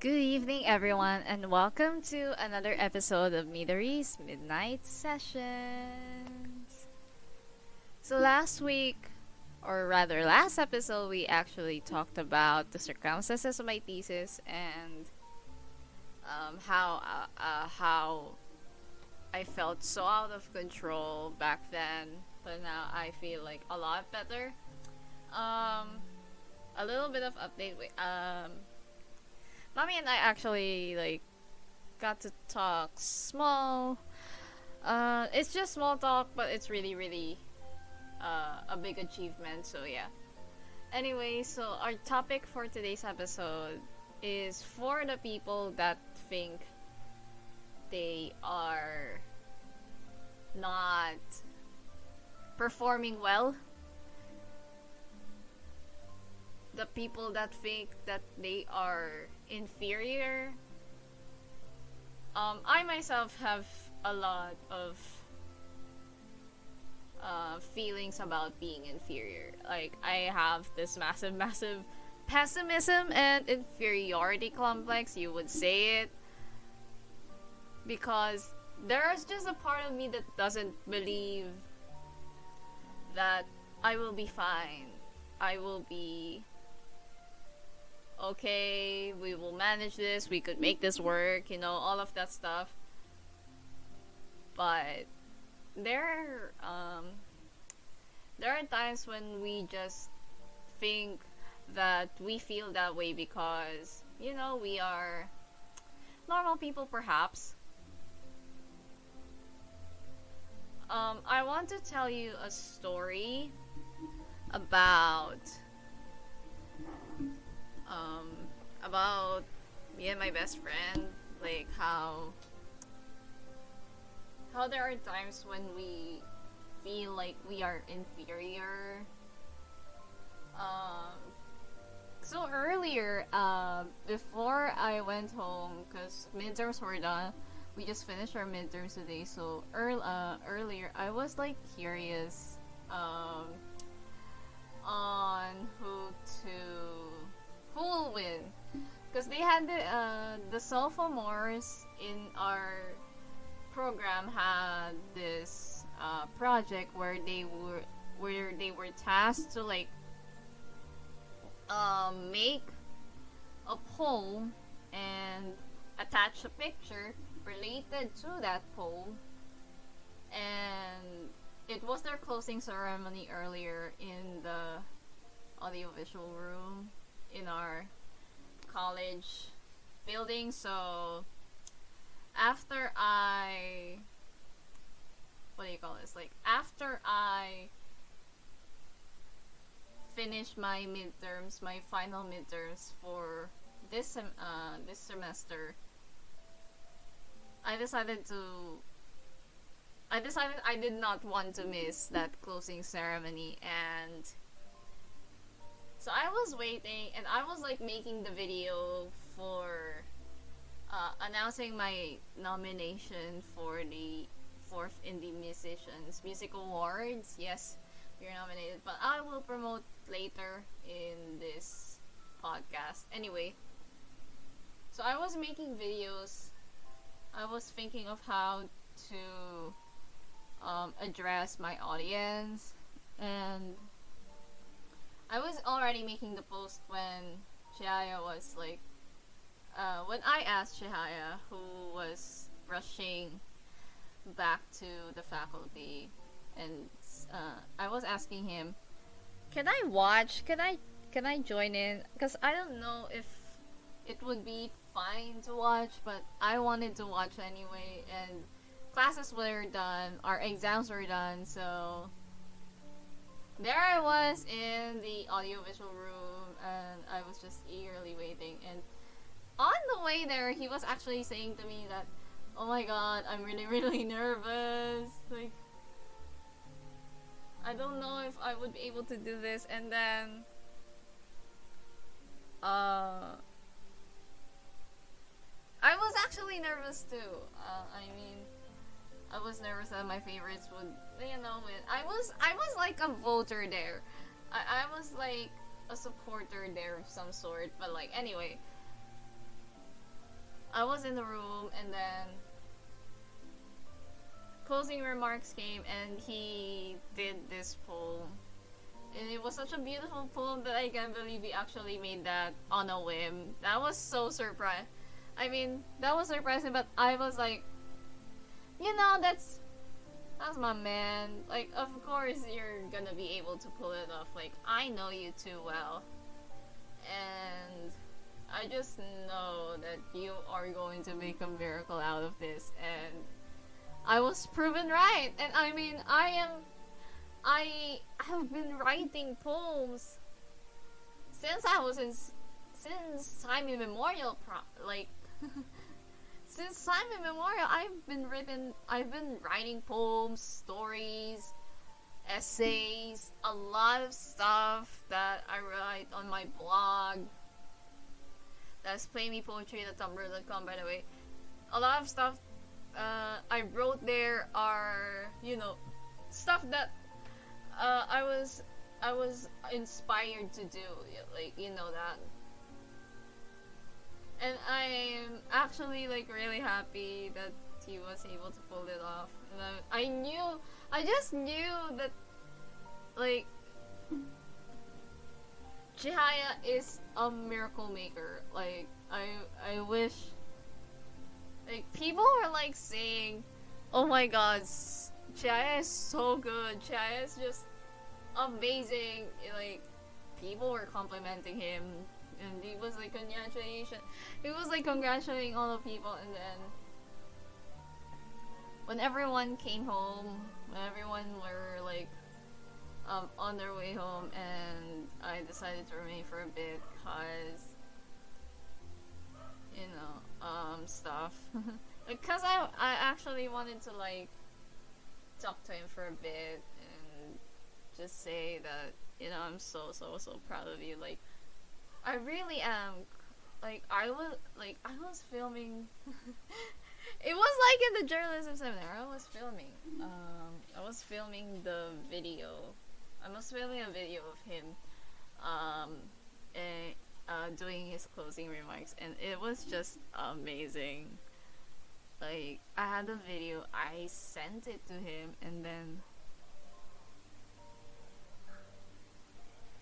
Good evening, everyone, and welcome to another episode of Midori's Midnight Sessions. So, last week, or rather, last episode, we actually talked about the circumstances of my thesis and um, how uh, uh, how I felt so out of control back then, but now I feel like a lot better. Um, a little bit of update. Um, mommy and I actually like got to talk small. Uh, it's just small talk, but it's really, really uh, a big achievement. So yeah. Anyway, so our topic for today's episode is for the people that think they are not performing well. The people that think that they are inferior. Um, I myself have a lot of uh, feelings about being inferior. Like, I have this massive, massive pessimism and inferiority complex, you would say it. Because there's just a part of me that doesn't believe that I will be fine. I will be okay, we will manage this, we could make this work, you know, all of that stuff. But there um there are times when we just think that we feel that way because, you know, we are normal people perhaps. Um, I want to tell you a story about about me and my best friend, like how how there are times when we feel like we are inferior. Um, so earlier, uh, before I went home, because midterms were done, we just finished our midterms today. So earl- uh, earlier, I was like curious um, on who to who will win because they had the uh, the sophomores in our program had this uh, project where they were where they were tasked to like um, make a poem and attach a picture related to that poem and it was their closing ceremony earlier in the audiovisual room in our college building. So after I what do you call this? Like after I finish my midterms, my final midterms for this uh, this semester, I decided to I decided I did not want to miss that closing ceremony and so I was waiting and I was like making the video for uh, announcing my nomination for the fourth indie musicians music awards. Yes you're nominated but I will promote later in this podcast. Anyway so I was making videos. I was thinking of how to um, address my audience and I was already making the post when Chihaya was like, uh, when I asked Chihaya, who was rushing back to the faculty, and uh, I was asking him, "Can I watch? Can I can I join in? Because I don't know if it would be fine to watch, but I wanted to watch anyway, and classes were done, our exams were done, so there I was in the audiovisual room and I was just eagerly waiting. And on the way there he was actually saying to me that oh my god I'm really really nervous. Like I don't know if I would be able to do this. And then uh I was actually nervous too. Uh, I mean I was nervous that my favorites would, you know. I was, I was like a voter there. I, I was like a supporter there of some sort. But like, anyway. I was in the room and then closing remarks came and he did this poem. And it was such a beautiful poem that I can't believe he actually made that on a whim. That was so surprising. I mean, that was surprising, but I was like, you know, that's that's my man. Like, of course you're gonna be able to pull it off. Like, I know you too well, and I just know that you are going to make a miracle out of this, and I was proven right. And I mean, I am. I have been writing poems since I was in. Since time immemorial, pro- like. since time immemorial, I've been written. I've been writing poems, stories, essays, a lot of stuff that I write on my blog that's playmepoetry.tumblr.com, by the way. A lot of stuff uh, I wrote there are, you know, stuff that uh, I was I was inspired to do, like you know that. And I'm actually like really happy that he was able to pull it off. And I, I knew, I just knew that, like, Chihaya is a miracle maker. Like I I wish like people were like saying, "Oh my god, Chihaya is so good. Chihaya is just amazing." Like people were complimenting him and he was like congratulations. He was like congratulating all the people and then when everyone came home, when everyone were like um, on their way home, and I decided to remain for a bit because, you know, um, stuff. because I, I actually wanted to like talk to him for a bit and just say that you know I'm so so so proud of you. Like, I really am. Like I was like I was filming. it was like in the journalism seminar. I was filming. Um, I was filming the video I was filming a video of him um, and, uh, doing his closing remarks, and it was just amazing. Like, I had the video, I sent it to him, and then.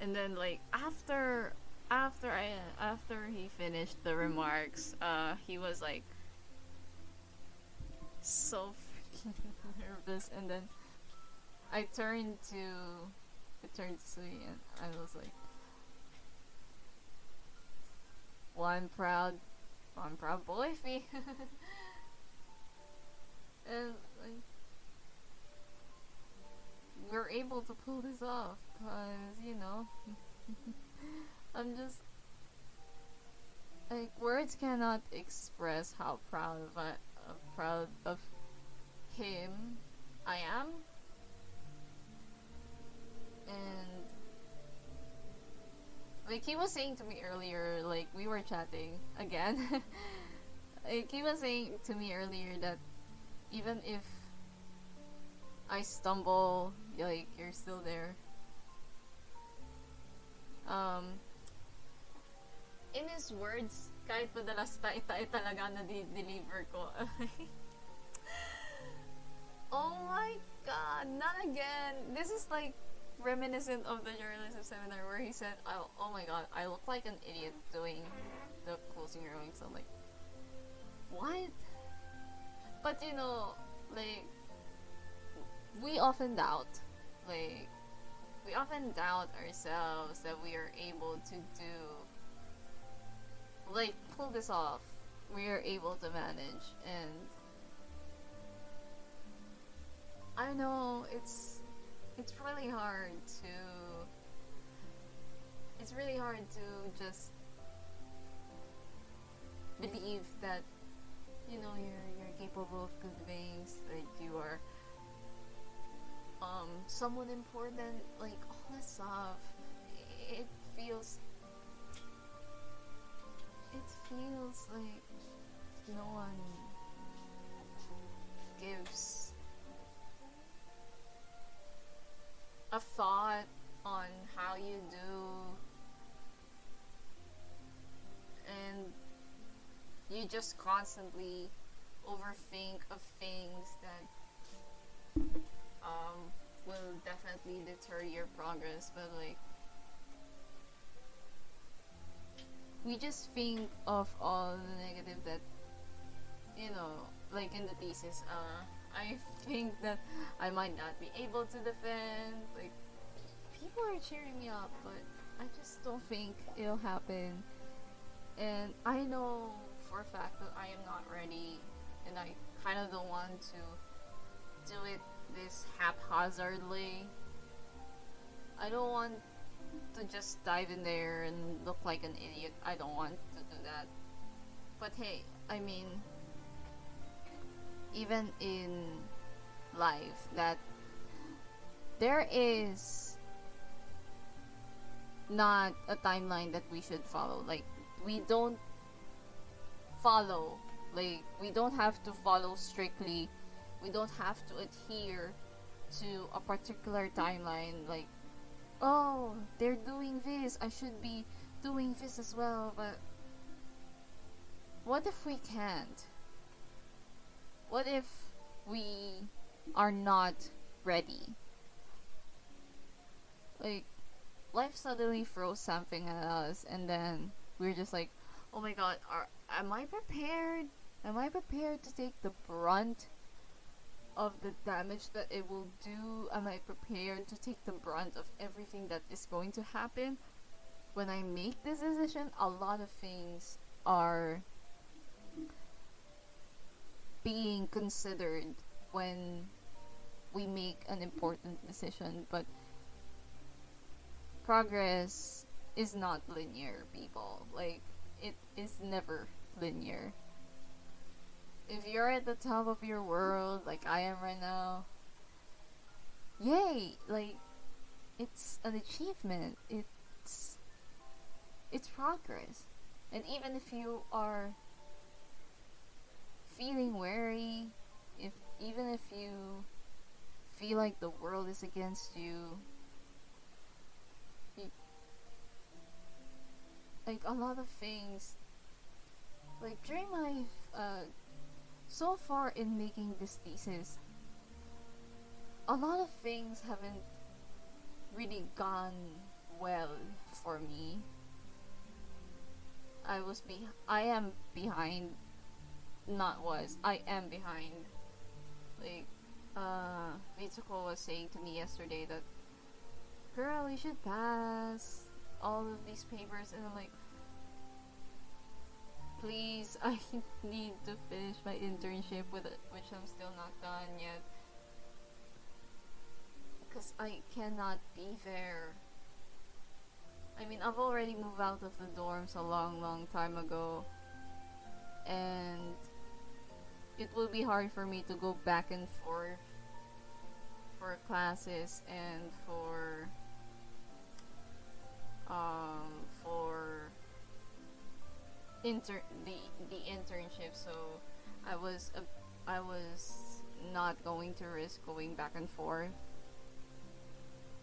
And then, like, after after I after he finished the remarks, uh, he was like so freaking nervous, and then I turned to it turned to me and I was like, "One proud. I'm proud boy and like, we're able to pull this off because you know, I'm just like words cannot express how proud of I, uh, proud of him I am and like he was saying to me earlier, like we were chatting again. like he was saying to me earlier that even if I stumble, like you're still there. Um, in his words, kahit madalas tayo talaga na deliver ko. oh my god, not again. This is like reminiscent of the journalism seminar where he said, oh, oh my god, I look like an idiot doing the closing remarks. I'm like, what? But you know, like, we often doubt, like, we often doubt ourselves that we are able to do, like, pull this off. We are able to manage, and I know it's it's really hard to it's really hard to just believe that you know you're you're capable of good things that you are um someone important like all this stuff it feels it feels like no one gives a thought on how you do. And you just constantly overthink of things that um, will definitely deter your progress but like we just think of all the negative that you know like in the thesis uh i think that i might not be able to defend like people are cheering me up but i just don't think it'll happen. And i know for a fact that i am not ready and i kind of don't want to do it this haphazardly. I don't want to just dive in there and look like an idiot. I don't want to do that. But hey, I mean, even in life, that there is not a timeline that we should follow. Like, we don't follow, like, we don't have to follow strictly, we don't have to adhere to a particular timeline. Like, oh, they're doing this, I should be doing this as well, but what if we can't? What if we are not ready? Like, life suddenly throws something at us, and then we're just like, oh my god, are, am I prepared? Am I prepared to take the brunt of the damage that it will do? Am I prepared to take the brunt of everything that is going to happen? When I make this decision, a lot of things are being considered when we make an important decision, but progress is not linear, people. Like, it is never linear if you're at the top of your world like I am right now, yay! Like it's an achievement. It's it's progress. And even if you are feeling weary, if even if you feel like the world is against you, like a lot of things like during my uh, so far in making this thesis, a lot of things haven't really gone well for me. I was be I am behind not was I am behind like uh Mitsuko was saying to me yesterday that girl you should pass all of these papers and I'm like please, I need to finish my internship with it, which I'm still not done yet. Because I cannot be there. I mean, I've already moved out of the dorms a long, long time ago. And it will be hard for me to go back and forth for classes and for um inter the the internship so I was uh, I was not going to risk going back and forth.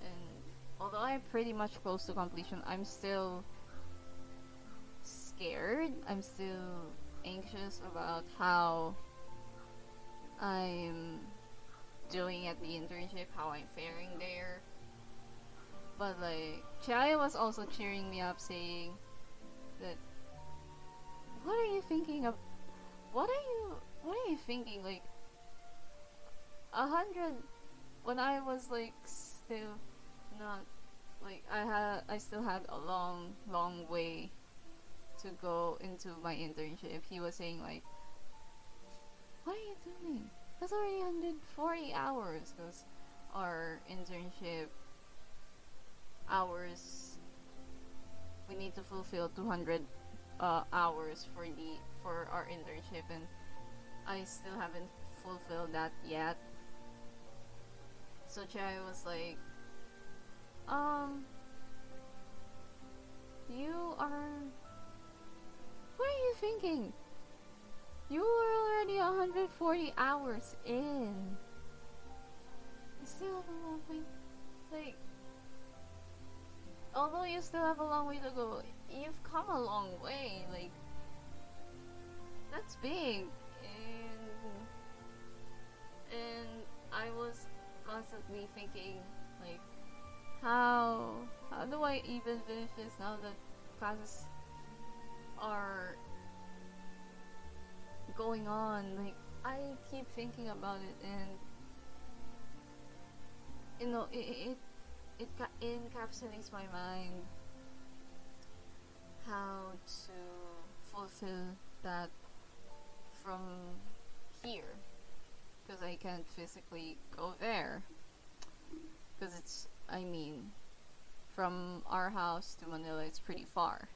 And although I'm pretty much close to completion I'm still scared. I'm still anxious about how I'm doing at the internship how I'm faring there. But like Chaya was also cheering me up saying what are you thinking of? What are you? What are you thinking? Like a hundred when I was like still not like I had I still had a long long way to go into my internship. He was saying like, "What are you doing? That's already 140 hours because our internship hours we need to fulfill 200 uh, hours for the for our internship and I still haven't fulfilled that yet. So Chai was like, um, you are. What are you thinking? You were already 140 hours in. You still have a long. Like, although you still have a long way to go, you've come a long way. Like, that's big and and I was constantly thinking like how how do I even finish this now that classes are going on like I keep thinking about it and you know it it it ca- encapsulates my mind how to fulfill that from here. Because I can't physically go there. Because it's I mean from our house to Manila it's pretty far.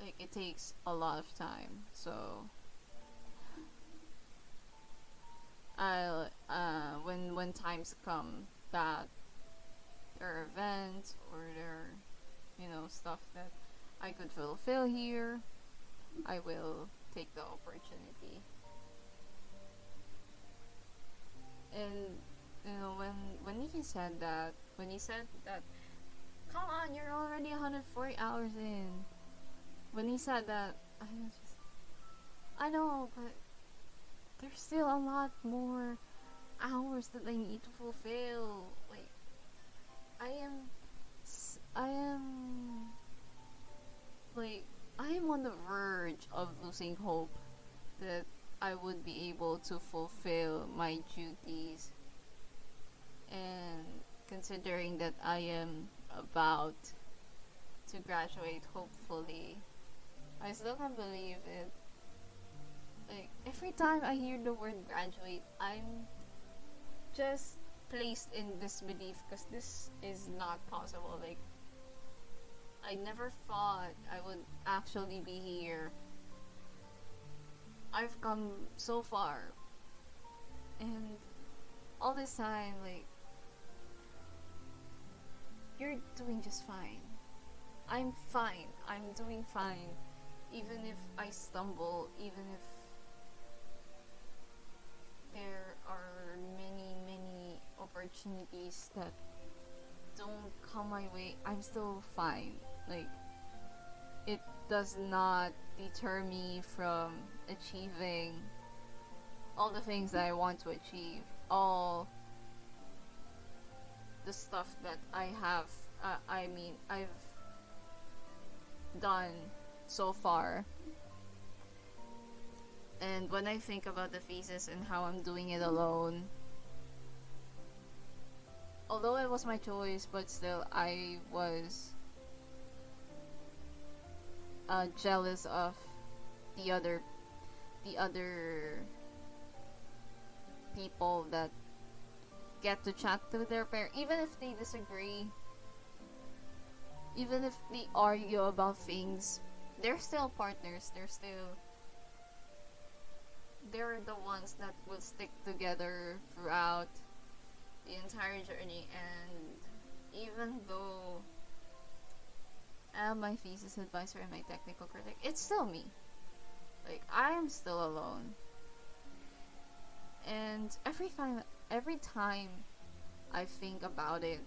Like it takes a lot of time so I'll uh, when when times come that there are events or their, you know stuff that I could fulfill here I will take the opportunity. And you know when when he said that when he said that come on you're already 140 hours in when he said that i was just i know but there's still a lot more hours that i need to fulfill i am i am like i am on the verge of losing hope that I would be able to fulfill my duties. And considering that I am about to graduate, hopefully, I still can't believe it. Like, every time I hear the word graduate, I'm just placed in disbelief because this is not possible. Like, I never thought I would actually be here I've come so far. And all this time, like, you're doing just fine. I'm fine. I'm doing fine. Even if I stumble, even if there are many, many opportunities that don't come my way, I'm still fine. Like, it does not deter me from achieving all the things that I want to achieve, all the stuff that I have, uh, I mean, I've done so far. And when I think about the thesis and how I'm doing it alone, although it was my choice, but still, I was uh, jealous of the other the other people that get to chat to their parents even if they disagree even if they argue about things they're still partners they're still they're the ones that will stick together throughout the entire journey and even though I'm my thesis advisor and my technical critic it's still me like I am still alone. And every time every time I think about it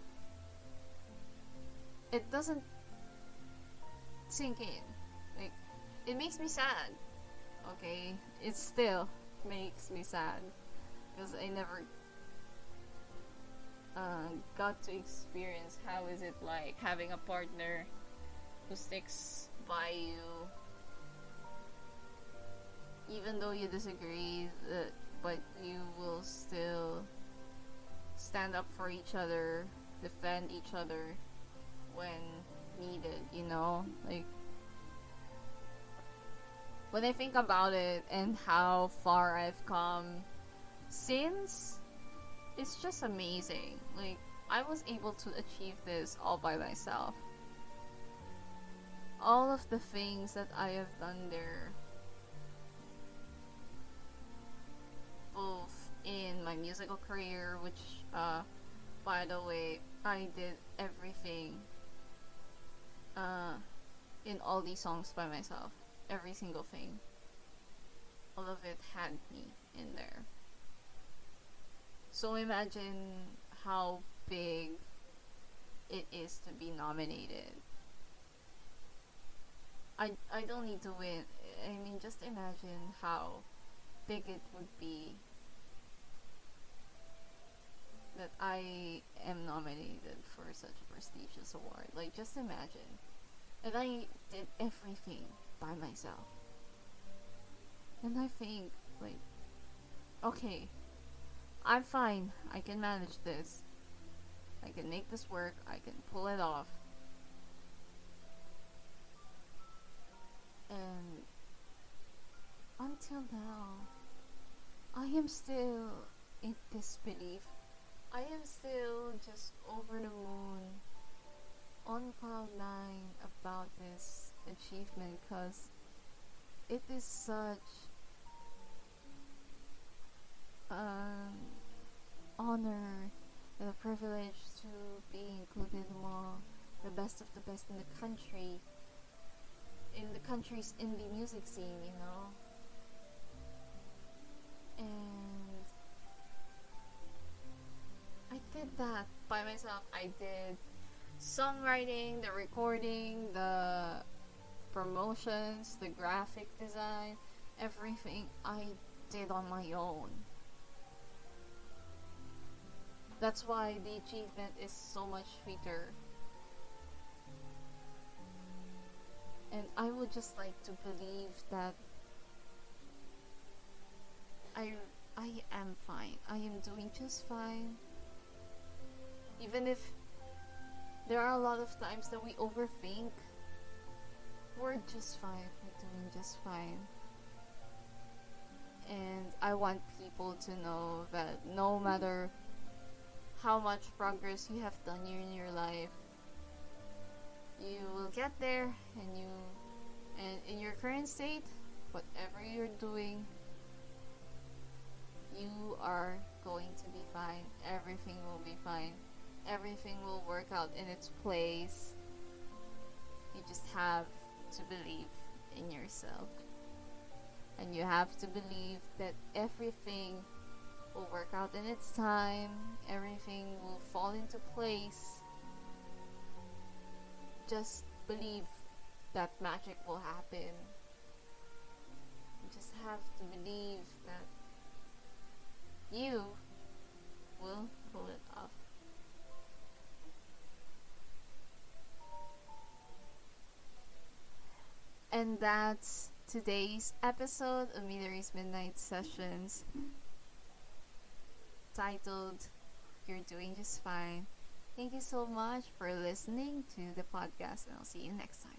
it doesn't sink in. Like it makes me sad. Okay? It still makes me sad because I never uh, got to experience how is it like having a partner who sticks by you even though you disagree, uh, but you will still stand up for each other, defend each other when needed, you know? Like, when I think about it and how far I've come since, it's just amazing. Like, I was able to achieve this all by myself. All of the things that I have done there both in my musical career, which, uh, by the way, I did everything uh, in all these songs by myself. Every single thing. All of it had me in there. So imagine how big it is to be nominated. I, I don't need to win. I mean, just imagine how big it would be that I am nominated for such a prestigious award. Like, just imagine. And I did everything by myself. And I think, like, okay, I'm fine. I can manage this. I can make this work. I can pull it off. And until now, I am still in disbelief. I am still just over the moon on cloud nine about this achievement because it is such an honor a privilege to be included among the best of the best in the country in the country's indie music scene, you know. And I did that by myself. I did songwriting, the recording, the promotions, the graphic design, everything I did on my own. That's why the achievement is so much sweeter. And I would just like to believe that I I am fine. I am doing just fine. Even if there are a lot of times that we overthink, we're just fine. We're doing just fine. And I want people to know that no matter how much progress you have done in your life, you will get there and you and in your current state, whatever you're doing, you are going to be fine. Everything will be fine. Everything will work out in its place. You just have to believe in yourself. And you have to believe that everything will work out in its time, everything will fall into place. Just believe that magic will happen. You just have to believe that you will pull it off. And that's today's episode of Midori's Midnight Sessions titled You're Doing Just Fine. Thank you so much for listening to the podcast, and I'll see you next time.